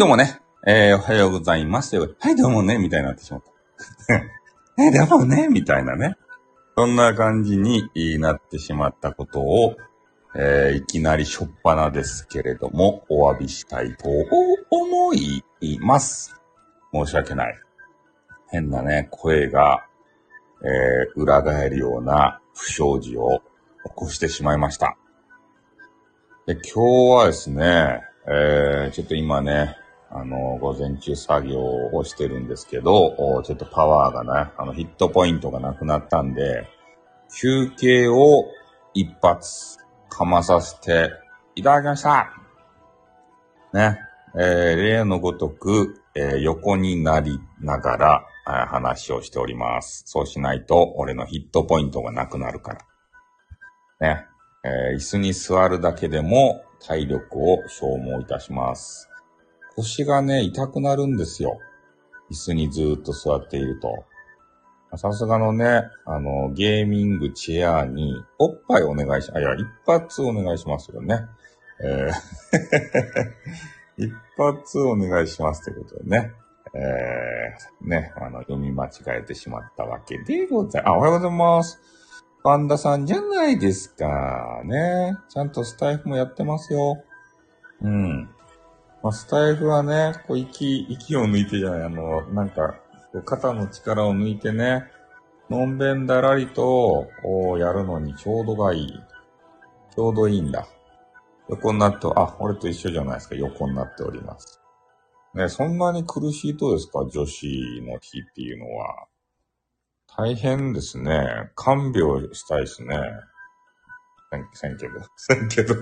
どうもね。えー、おはようございます。はい、どうもね、みたいになってしまった。え、どうもね、みたいなね。そんな感じになってしまったことを、えー、いきなりしょっぱなですけれども、お詫びしたいと思います。申し訳ない。変なね、声が、えー、裏返るような不祥事を起こしてしまいました。で今日はですね、えー、ちょっと今ね、あの、午前中作業をしてるんですけど、ちょっとパワーがね、あの、ヒットポイントがなくなったんで、休憩を一発かまさせていただきました。ね、えー、例のごとく、えー横になりながら、あー話をしております。そうしないと、俺のヒットポイントがなくなるから。ね、えー椅子に座るだけでも体力を消耗いたします。腰がね、痛くなるんですよ。椅子にずーっと座っていると。さすがのね、あの、ゲーミングチェアに、おっぱいお願いし、あ、いや、一発お願いしますよね。えー 一発お願いしますということでね。えー、ね、あの、読み間違えてしまったわけでございます。あ、おはようございます。パンダさんじゃないですか。ね。ちゃんとスタイフもやってますよ。うん。まあ、スタイフはね、こう、息、息を抜いてじゃない、あの、なんか、肩の力を抜いてね、のんべんだらりと、こう、やるのにちょうどがいい。ちょうどいいんだ。横になって、あ、俺と一緒じゃないですか。横になっております。ね、そんなに苦しいとですか？女子の日っていうのは。大変ですね。看病したいですね。せんけど。せんけど。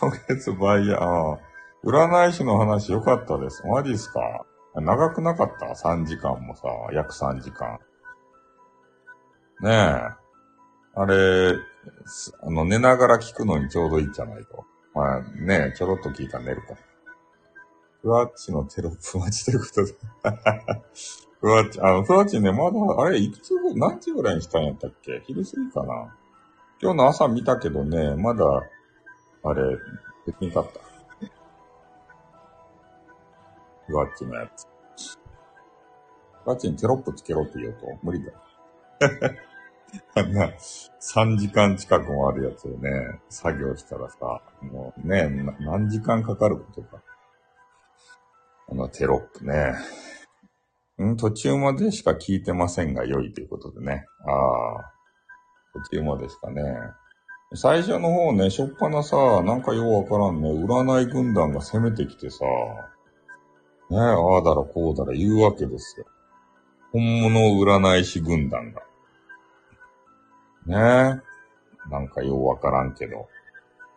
今月バイヤー、あ占い師の話良かったです。マジですか？長くなかった ?3 時間もさ、約3時間。ねえ。あれ、あの、寝ながら聞くのにちょうどいいんじゃないと。まあねえちょろっと聞いたら寝るか。ふわっちのテロップ待ちということで。ふわっち、あの、ふわっちね、まだ、あれ、いくつぐ、何時ぐらいにしたんやったっけ？昼過ぎかな今日の朝見たけどね、まだ、あれ、できんかった。ふわっちのやつ。ふわっちにテロップつけろって言うと、無理だ。あんな、3時間近くもあるやつをね、作業したらさ、もうね、何時間かかることか。あの、テロップね。うん、途中までしか聞いてませんが良いということでね。ああ、途中までしかね。最初の方ね、しょっぱなさ、なんかようわからんね、占い軍団が攻めてきてさ、ねああだらこうだら言うわけですよ。本物占い師軍団が。ねえなんかようわからんけど。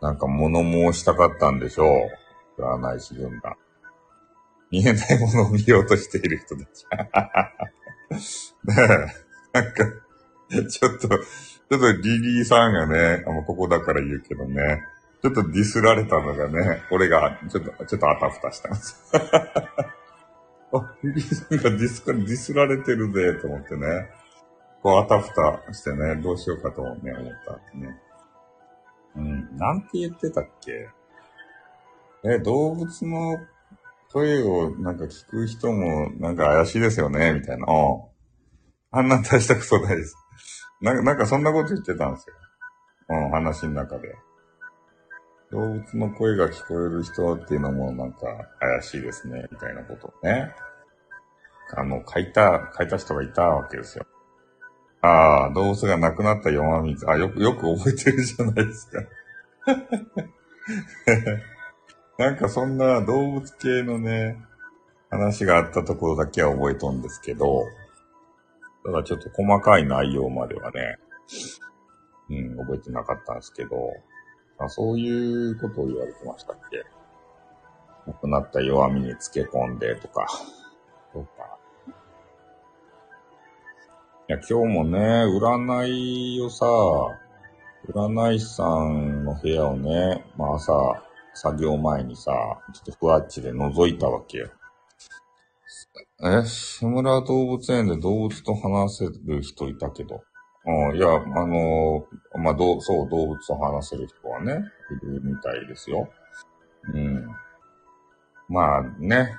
なんか物申したかったんでしょう。占い師軍団。見えないものを見ようとしている人たち。ねえ。なんか、ちょっと、ちょっとリリーさんがね、あもうここだから言うけどね、ちょっとディスられたのがね、俺がちょっと、ちょっとあたふたしたんです。あ、リリーさんがディス、ディスられてるぜ、と思ってね。こうあたふたしてね、どうしようかとね、思ったね。うん、なんて言ってたっけ？え、動物の声をなんか聞く人もなんか怪しいですよね、みたいな。ああんな大したことないです。なんか、なんかそんなこと言ってたんですよ。うん、話の中で。動物の声が聞こえる人っていうのもなんか怪しいですね、みたいなことをね。あの、書いた、書いた人がいたわけですよ。ああ、動物が亡くなった弱水。あ、よく、よく覚えてるじゃないですか。なんかそんな動物系のね、話があったところだけは覚えとんですけど、ただちょっと細かい内容まではね、うん、覚えてなかったんですけど、あそういうことを言われてましたっけ亡くなった弱みにつけ込んでとか、とか。いや、今日もね、占いをさ、占い師さんの部屋をね、まあ朝、作業前にさ、ちょっとふわっちで覗いたわけよ。え、志村動物園で動物と話せる人いたけど。うん、いや、あのーまあ、どう、そう、動物と話せる人はね、いるみたいですよ。うん。まあね。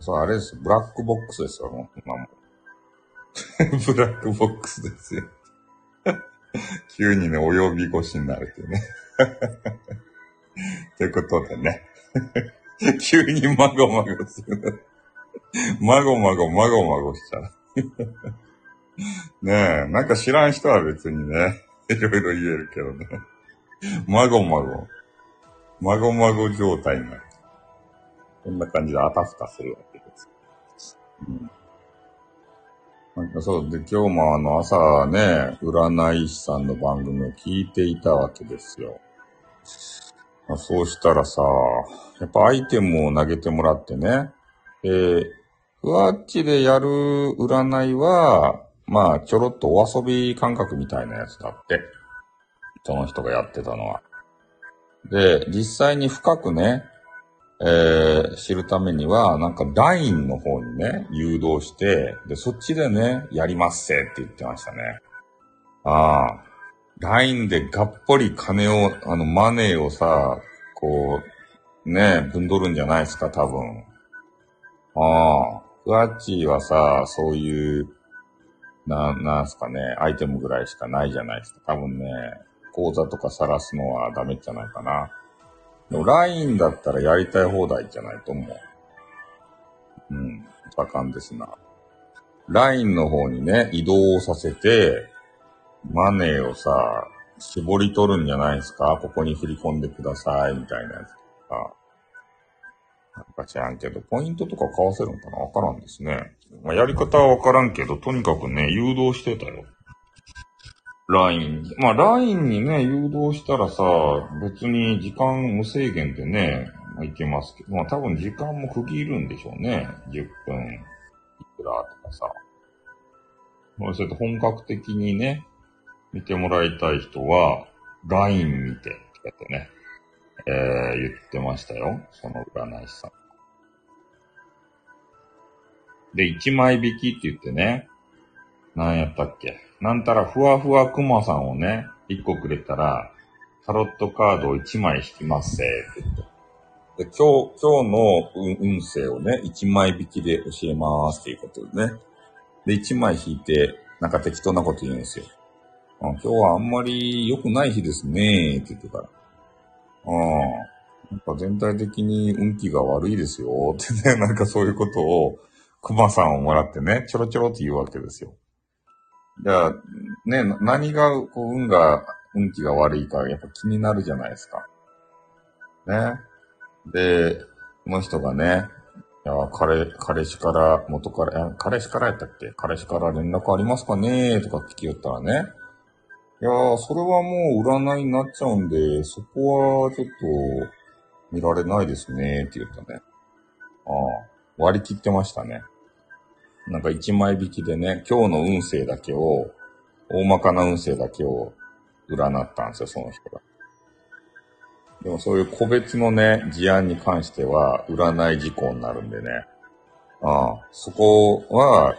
そう、あれです。ブラックボックスですよ、もう。今も。ブラックボックスですよ。急にね、お呼び越しになるっていうね。ということでね。急にまごまごする。まごまごまごまごしちゃう。ねえ、なんか知らん人は別にね、いろいろ言えるけどね。まごまご。まごまご状態になる。こんな感じであたふたするわけです。うんなんかそうで、今日もあの朝ね、占い師さんの番組を聞いていたわけですよ。まあ、そうしたらさ、やっぱアイテムを投げてもらってね、えー、ふわっちでやる占いは、まあ、ちょろっとお遊び感覚みたいなやつだって。その人がやってたのは。で、実際に深くね、えー、知るためには、なんか LINE の方にね、誘導して、で、そっちでね、やりますせって言ってましたね。ああ、LINE でがっぽり金を、あの、マネーをさ、こう、ね、ぶんどるんじゃないですか、多分。ああ、ふわっちーはさ、そういう、な、なんすかね、アイテムぐらいしかないじゃないですか。多分ね、口座とか晒すのはダメじゃないかな。でも LINE だったらやりたい放題じゃないと思う。うん、盛んですな。LINE の方にね、移動させて、マネーをさ、絞り取るんじゃないですかここに振り込んでください、みたいなやつとか。なんか知らんけど、ポイントとか買わせるのかなわからんですね。まあ、やり方はわからんけど、とにかくね、誘導してたよ。LINE。まあ、LINE にね、誘導したらさ、別に時間無制限でね、ま、いけますけど、まあ、多分時間も区切るんでしょうね。10分いくらとかさ。そうすると本格的にね、見てもらいたい人は、LINE 見て、とかってね、えー、言ってましたよ。その占い師さん。で、1枚引きって言ってね、何やったっけなんたらふわふわくまさんをね、1個くれたら、タロットカードを1枚引きますせって言って。で、今日、今日の運勢をね、1枚引きで教えますっていうことでね。で、1枚引いて、なんか適当なこと言うんですよ。あ今日はあんまり良くない日ですねって言ってから。ああ。なんか全体的に運気が悪いですよ ってね、なんかそういうことを、熊さんをもらってね、ちょろちょろって言うわけですよ。じゃあ、ね、何が、こう、運が、運気が悪いか、やっぱ気になるじゃないですか。ね。で、この人がね、いや、彼、彼氏から、元から、彼氏からやったっけ？彼氏から連絡ありますかね？とか聞きよったらね。いやー、それはもう占いになっちゃうんで、そこはちょっと見られないですねって言ったね。ああ、割り切ってましたね。なんか一枚引きでね、今日の運勢だけを、大まかな運勢だけを占ったんですよ、その人が。でもそういう個別のね、事案に関しては、占い事項になるんでね。ああ、そこは、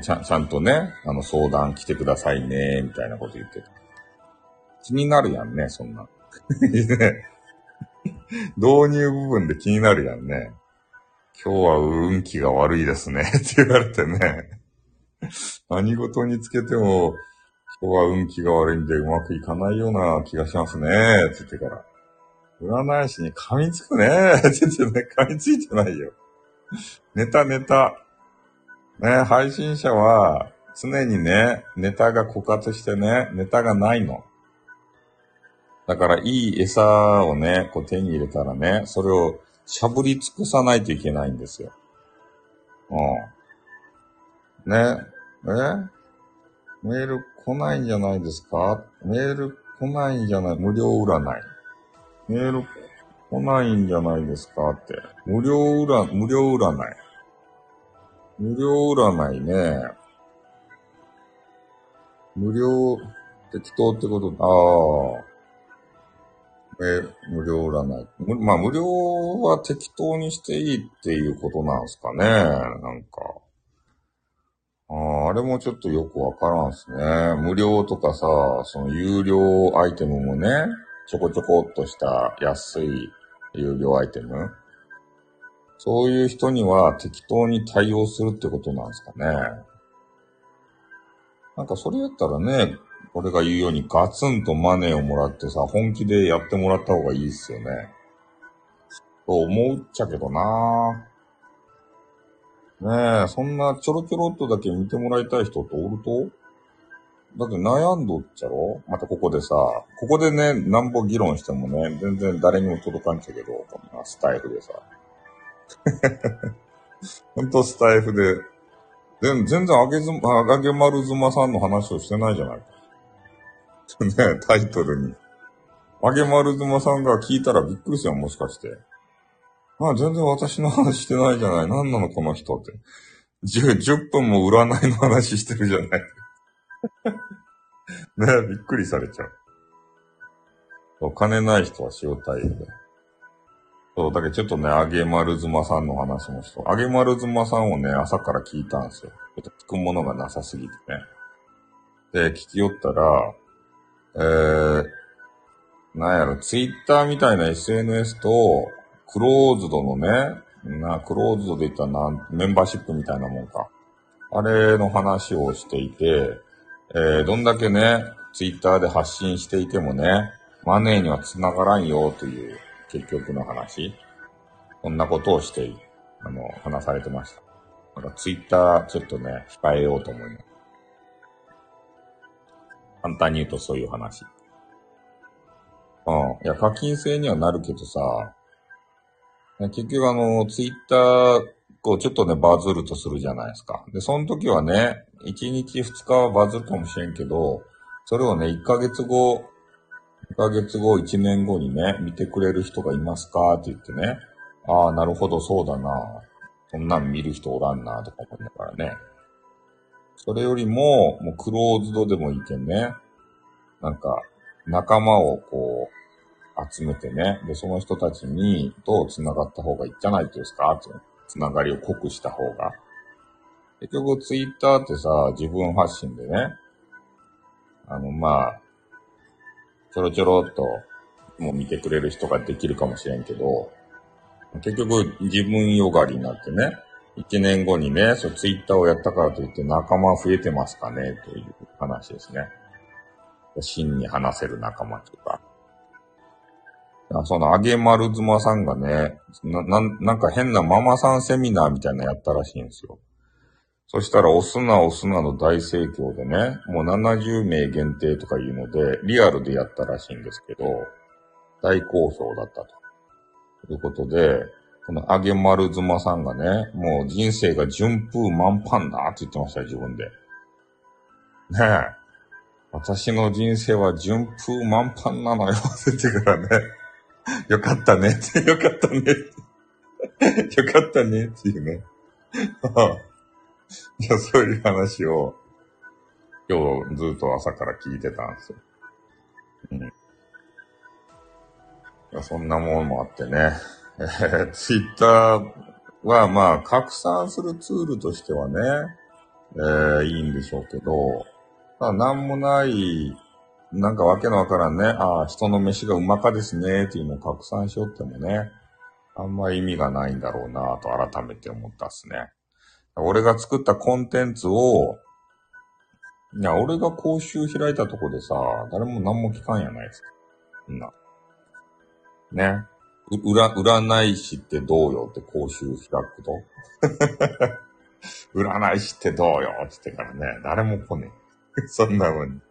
ちゃん、ちゃんとね、あの、相談来てくださいね、みたいなこと言ってた。気になるやんね、そんな。導入部分で気になるやんね。今日は運気が悪いですね って言われてね。何事につけても、今日は運気が悪いんでうまくいかないような気がしますねって言ってから。占い師に噛みつくね って言ってね、噛みついてないよ。ネタネタ。ね、配信者は常にね、ネタが枯渇してね、ネタがないの。だからいい餌をね、こう手に入れたらね、それをしゃぶり尽くさないといけないんですよ。うん。ね。え？メール来ないんじゃないですか？メール来ないんじゃない？無料占い。メール来ないんじゃないですか？って。無料占、無料占い。無料占いね。無料、適当ってこと、ああ。え無料占い。まあ、無料は適当にしていいっていうことなんすかね。なんか。あああれもちょっとよくわからんすね。無料とかさ、その有料アイテムもね、ちょこちょこっとした安い有料アイテム。そういう人には適当に対応するってことなんですかね。なんかそれやったらね、俺が言うようにガツンとマネーをもらってさ、本気でやってもらった方がいいっすよね。と思っちゃけどなねえ、そんなちょろちょろっとだけ見てもらいたい人っておると？だって悩んどっちゃろ？またここでさ、ここでね、なんぼ議論してもね、全然誰にも届かんちゃけど、こんなスタイルでさ。ほんとスタイフで、全全然あげず、あげ丸妻さんの話をしてないじゃないか。ねタイトルに。あげ丸妻さんが聞いたらびっくりするよ、もしかして。あ、全然私の話してないじゃない。何なの、この人って。10, 10分も占いの話してるじゃない。ねびっくりされちゃう。お金ない人は塩対応で。そう、だけどちょっとね、あげ丸妻さんの話もしと。あげ丸妻さんをね、朝から聞いたんですよ。ちょっと聞くものがなさすぎてね。で、聞きよったら、えー、なんやろ、ツイッターみたいな SNS と、クローズドのね、な、クローズドで言ったらな、メンバーシップみたいなもんか。あれの話をしていて、えー、どんだけね、ツイッターで発信していてもね、マネーには繋がらんよという結局の話。こんなことをして、あの、話されてました。だかツイッターちょっとね、控えようと思います。簡単に言うとそういう話。うん。いや、課金制にはなるけどさ、結局あの、ツイッター、こう、ちょっとね、バズるとするじゃないですか。で、その時はね、1日2日はバズるかもしれんけど、それをね、1ヶ月後、1ヶ月後、1年後にね、見てくれる人がいますか？って言ってね、ああ、なるほど、そうだな。そんなん見る人おらんな、とか思いながらね。それよりも、もうクローズドでもいいけんね。なんか、仲間をこう、集めてね。で、その人たちにどう繋がった方がいいんじゃないですか？って繋がりを濃くした方が。結局ツイッターってさ、自分発信でね、あの、まあ、ちょろちょろっと、もう見てくれる人ができるかもしれんけど、結局自分よがりになってね、一年後にね、そうツイッターをやったからといって仲間増えてますかねという話ですね。真に話せる仲間とか。その、あげまる妻さんがねな、な、なんか変なママさんセミナーみたいなのやったらしいんですよ。そしたら、押すな押すなの大盛況でね、もう70名限定とかいうので、リアルでやったらしいんですけど、大好評だったと。ということで、このあげまる妻さんがね、もう人生が順風満帆だって言ってましたよ、自分で。ねえ。私の人生は順風満帆なのよ、って言ってからね。よかったねって、よかったねって。よかったねっていうね。いや、そういう話を、今日ずっと朝から聞いてたんですよ。うん。そんなものもあってね。えー、ツイッターはまあ、拡散するツールとしてはね、えー、いいんでしょうけど、まあ、なんもない、なんかわけのわからんね、ああ、人の飯がうまかですね、っていうのを拡散しよってもね、あんま意味がないんだろうなと改めて思ったっすね。俺が作ったコンテンツを、いや、俺が講習開いたとこでさ、誰も何も聞かんやないですか。んな。ね。う、ら、占い師ってどうよって講習開くと。占い師ってどうよって言ってからね、誰も来ねえ。そんなもん。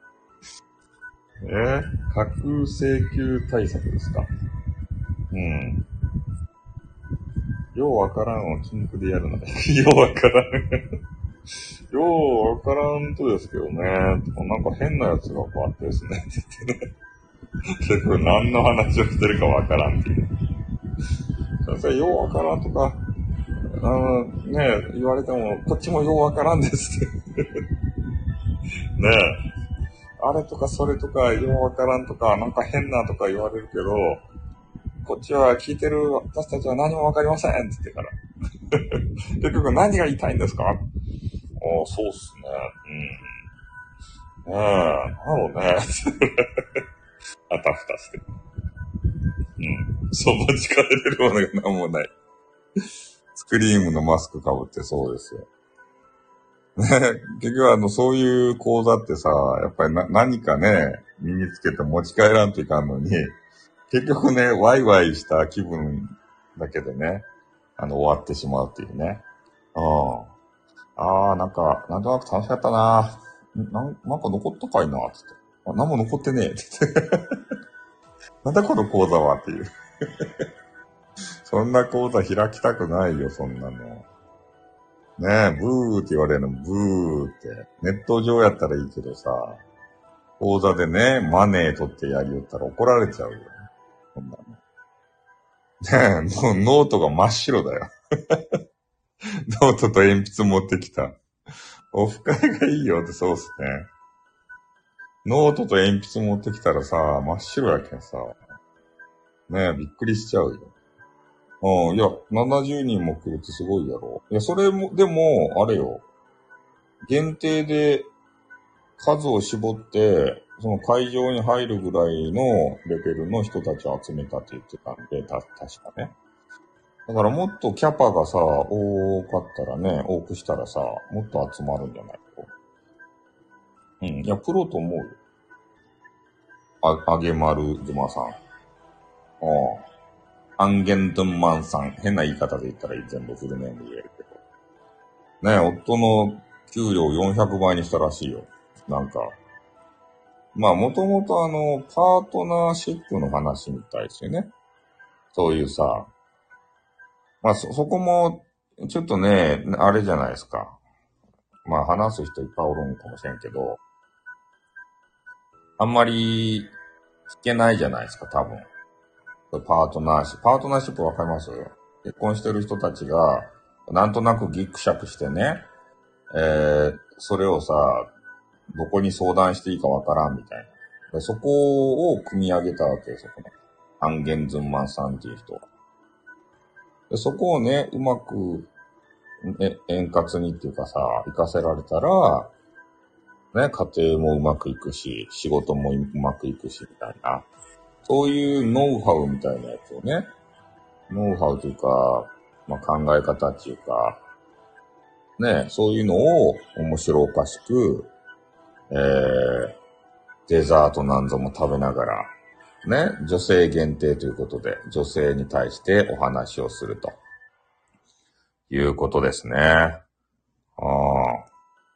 えー、架空請求対策ですかうん。ようわからんを禁句でやるの。ようわからんようわからんとですけどね。なんか変なやつがこうあってですね。って言ってね。結構何の話をしてるかわからんっていう。先生、ようわからんとか、あの、ね、言われても、こっちもようわからんですって ねえ。あれとかそれとか、ようわからんとか、なんか変なとか言われるけど、こっちは聞いてる私たちは何もわかりませんって言ってから。結局何が言いたいんですか？ああ、そうっすね。うん。ねえ、なんだろうね。あたふたして。うん。そば近で出るものが何もない。スクリームのマスク被ってそうですよ。ね、結局あの、そういう講座ってさ、やっぱりな、何かね、身につけて持ち帰らんといかんのに、結局ね、ワイワイした気分だけでね、あの、終わってしまうっていうね。うん。ああ、なんか、なんとなく楽しかったなななんか残ったかいなつって。あ、何も残ってねえ。ってって。なんだこの講座はっていう。そんな講座開きたくないよ、そんなの。ねえ、ブーって言われるの、ブーって。ネット上やったらいいけどさ、講座でね、マネー取ってやりよったら怒られちゃうよ。ねえ、もうノートが真っ白だよ。ノートと鉛筆持ってきた。オフ会がいいよってそうっすね。ノートと鉛筆持ってきたらさ、真っ白やけんさ。ねえ、びっくりしちゃうよ。うん、いや、70人も来るってすごいやろ。いや、それも、でも、あれよ。限定で数を絞って、その会場に入るぐらいのレベルの人たちを集めたって言ってたんで、た、確かね。だからもっとキャパがさ、多かったらね、多くしたらさ、もっと集まるんじゃないと。うん。いや、プロと思うよ。あ、あげまるずまさん。ああ。アンゲンドンマンさん。変な言い方で言ったら全部フルネームで言えるけど。ね夫の給料400倍にしたらしいよ。なんか。まあ、もともとあの、パートナーシップの話みたいですよね。そういうさ、まあ、そ、そこも、ちょっとね、あれじゃないですか。まあ、話す人いっぱいおるんかもしれんけど、あんまり聞けないじゃないですか、多分。パートナーシップ。パートナーシップわかります？結婚してる人たちが、なんとなくギクシャクしてね、えー、それをさ、どこに相談していいかわからんみたいな。そこを組み上げたわけですよ、この。アンゲンズンマンさんっていう人は。そこをね、うまく、え、円滑にっていうかさ、活かせられたら、ね、家庭もうまくいくし、仕事もうまくいくし、みたいな。そういうノウハウみたいなやつをね、ノウハウというか、まあ、考え方っていうか、ね、そういうのを面白おかしく、えー、デザートなんぞも食べながら、ね、女性限定ということで、女性に対してお話をすると。いうことですね。ああ。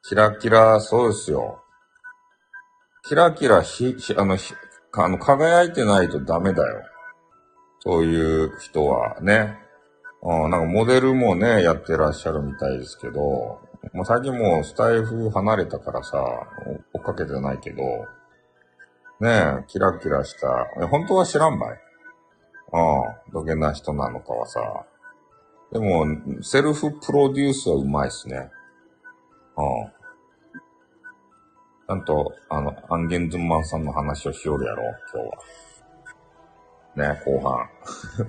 キラキラ、そうですよ。キラキラひ、あの、ひ、あの、輝いてないとダメだよ。そういう人はね。うん、なんかモデルもね、やってらっしゃるみたいですけど、もう最近もうスタイフ離れたからさ、追っかけてないけど、ねえ、キラキラした。本当は知らんばい。うん、どげな人なのかはさ。でも、セルフプロデュースはうまいっすね。うん。ちゃんと、あの、アンゲンズンマンさんの話をしよるやろ、今日は。ね、後半。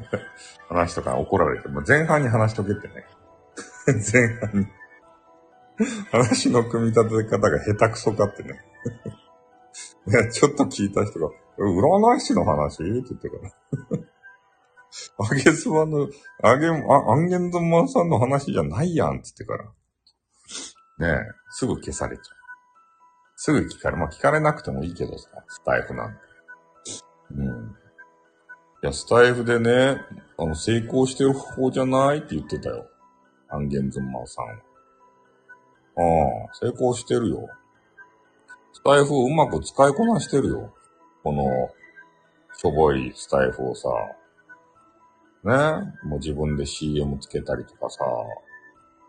話とか怒られて、も前半に話しとけってね。前半に。話の組み立て方が下手くそかってね。いや、ちょっと聞いた人が、占い師の話？って言ってから。あげすばの、あげ、あ、アンゲンドンマンさんの話じゃないやんって言ってから。ねえ、すぐ消されちゃう。すぐ聞かれ、まあ聞かれなくてもいいけどさ、スタイフなんて。うん。いや、スタイフでね、あの、成功してる方法じゃないって言ってたよ。アンゲンズンマンさんは。ああ、成功してるよ。スタイフをうまく使いこなしてるよ。この、しょぼいスタイフをさ。ね？もう自分で CM つけたりとかさ。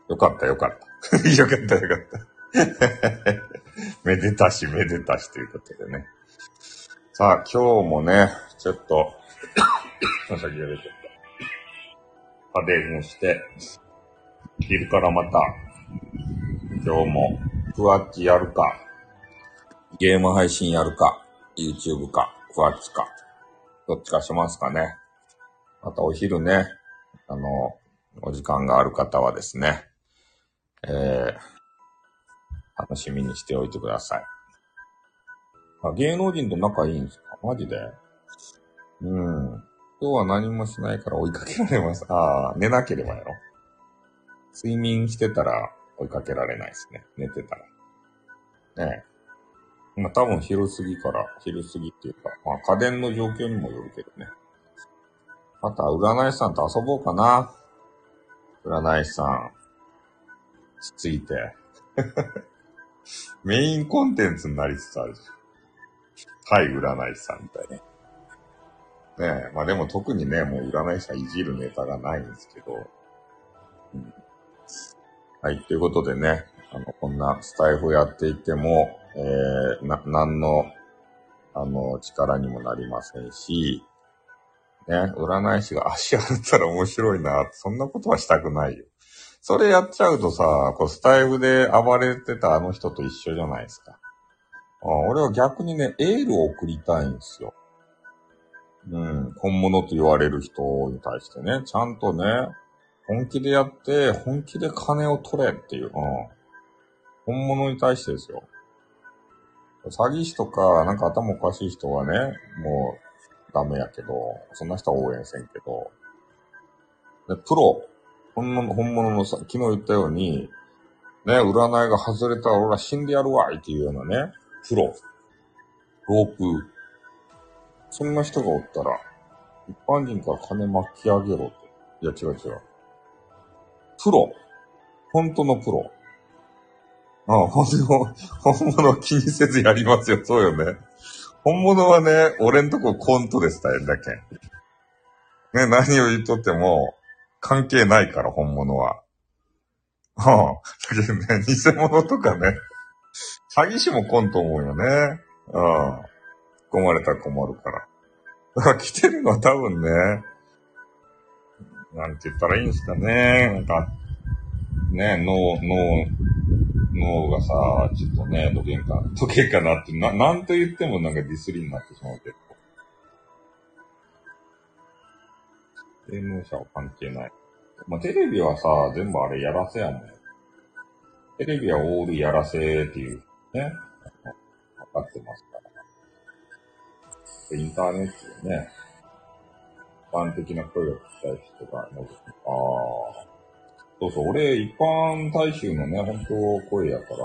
よかったよかった。よかったよかった。めでたしめでたしということでね。さあ、今日もね、ちょっと、先が出ちゃった。家電をして、昼からまた、今日も、ふわっちやるか。ゲーム配信やるか、YouTube か、クワッチか、どっちかしますかね。またお昼ね、あの、お時間がある方はですね、えー、楽しみにしておいてください。あ、芸能人と仲いいんですか？マジで？うん。今日は何もしないから追いかけられます。ああ、寝なければやろ。睡眠してたら追いかけられないですね。寝てたら。ねえ。まあ多分昼過ぎから、昼過ぎっていうか、まあ家電の状況にもよるけどね。また占い師さんと遊ぼうかな。占い師さん。つついて。メインコンテンツになりつつあるじゃん。はい、占い師さんみたいね。ねえ、まあでも特にね、もう占い師さんいじるネタがないんですけど。うん、はい、ということでね、あの、こんなスタイフをやっていても、えー、な、何の、あの、力にもなりませんし、ね、占い師が足洗ったら面白いな、そんなことはしたくないよ。それやっちゃうとさ、こうスタイフで暴れてたあの人と一緒じゃないですか。あ俺は逆にね、エールを送りたいんですよ。うん、本物と言われる人に対してね、ちゃんとね、本気でやって、本気で金を取れっていう、うん、本物に対してですよ。詐欺師とか、なんか頭おかしい人はね、もうダメやけど、そんな人は応援せんけど、でプロ、本物の本物のさ、昨日言ったように、ね、占いが外れたら俺は死んでやるわいっていうようなね、プロ、ロープ、そんな人がおったら、一般人から金巻き上げろって。いや、違う違う。プロ。本当のプロ。ああ、本物、本物気にせずやりますよ。そうよね。本物はね、俺んとこコントでしたよ、だけ。ね、何を言っとっても、関係ないから、本物は。ああ、だけどね、偽物とかね、詐欺師もコント思うよね。うん。込まれたら困るから。だから来てるのは多分ね、なんて言ったらいいんですかね。なんか、ね、脳、脳、脳がさ、ちょっとね、どけんか、どけんかなって、な、なんと言ってもなんかディスりになってしまうけど。霊能者は関係ない。まあ、テレビはさ、全部あれやらせやもん。テレビはオールやらせっていうね、分かってますから。インターネットでね、般的な声を聞きたい人が覗く。ああ。そうそう、俺、一般大衆のね、本当声やから、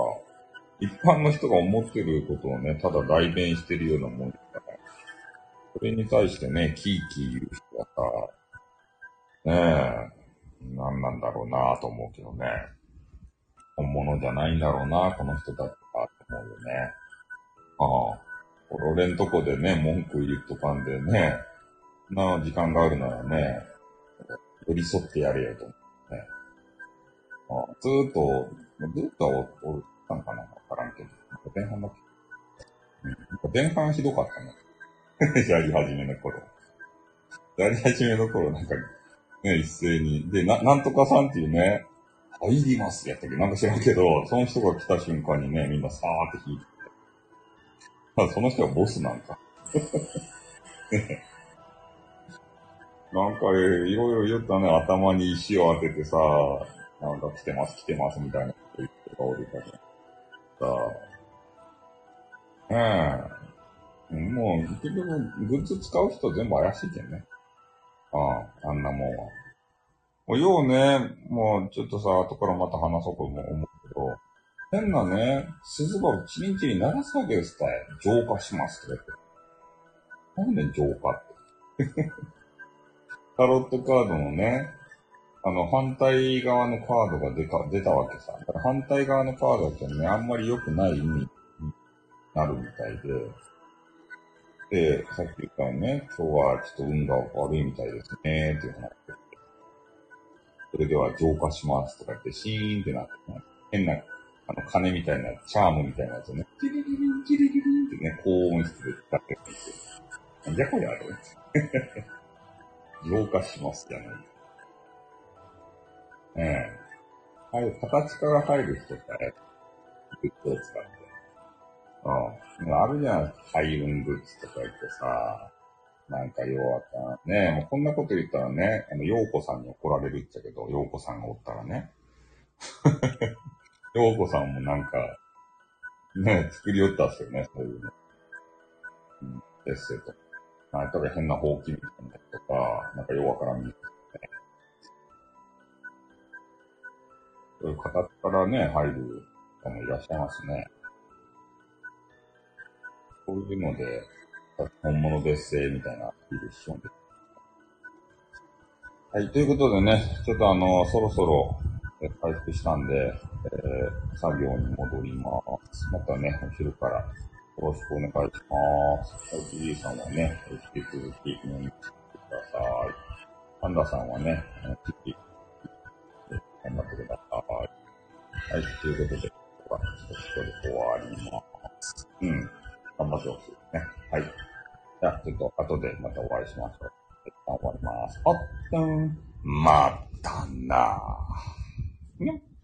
一般の人が思ってることをね、ただ代弁してるようなもんだから、それに対してね、キーキー言う人はさ、ねえ、何なんだろうなぁと思うけどね。本物じゃないんだろうな、この人たちか、と思うよね。ああ。俺んとこでね、文句言っとかんでね、な時間があるならね、寄り添ってやれよと思ってね。あずーっと、ずーっとお、おったんかな？わからんけど。なんか前半だけ。うん。なんか前半ひどかったね。やり始めの頃。やり始めの頃なんか、ね、一斉に。で、な、なんとかさんっていうね、入りますやったっけ？なんか知らんけど、その人が来た瞬間にね、みんなさーって引いて。その人はボスなんか。なんか、いろいろ言ったね、頭に石を当ててさ、なんか来てます、来てます、みたいなこと言ってたおるから。さあ、ねえ。もう、結局、グッズ使う人全部怪しいけんね。ああ、あんなもんは。もうようね、もうちょっとさ、後からまた話そうと思うけど、変なね、鈴葉をチリンチリン鳴らすわけですかい。浄化しますって言って。なんで浄化ってタロットカードのね、あの、反対側のカードが出た、出たわけさ。だから反対側のカードってね、あんまり良くない意味になるみたいで、で、さっき言ったよね、今日はちょっと運が悪いみたいですね、っていう話それでは浄化しますとか言って、シーンってなって、ね、変な、あの、鐘みたいな、チャームみたいなやつをね、キリリリン、キリリリンってね、高音質で使ってるんですよ。なんじゃこりゃあれ浄化しますじゃない。ええ。ああい形から入る人って、グッズを使って。うん。あるじゃん、開運グッズとか言ってさ、なんか弱ったねえ。もうこんなこと言ったらね、あの、洋子さんに怒られるっちゃけど、洋子さんがおったらね。洋子さんもなんか、ね、作りよったっすよね、そういうの。うん、エッセイとか。なんか変なほうきみたいなとか、なんかよくわからんみたい。そういう方からね、入る方もいらっしゃいますね。そういうので、本物ですせみたいなアピールしよう。はい、ということでね、ちょっとあの、そろそろえ回復したんで、えー、作業に戻ります。またね、お昼からよろしくお願いします。はい、じいさんはね、引き続き飲みに来てください。パンダさんはね、あの、ぜひ、頑張ってください。はい、ということで、今日はちょっと終わります。うん。頑張ってほしいですね。はい。じゃあ、ちょっと後でまたお会いしましょう。一旦終わります。あっとん。またな。にゃん。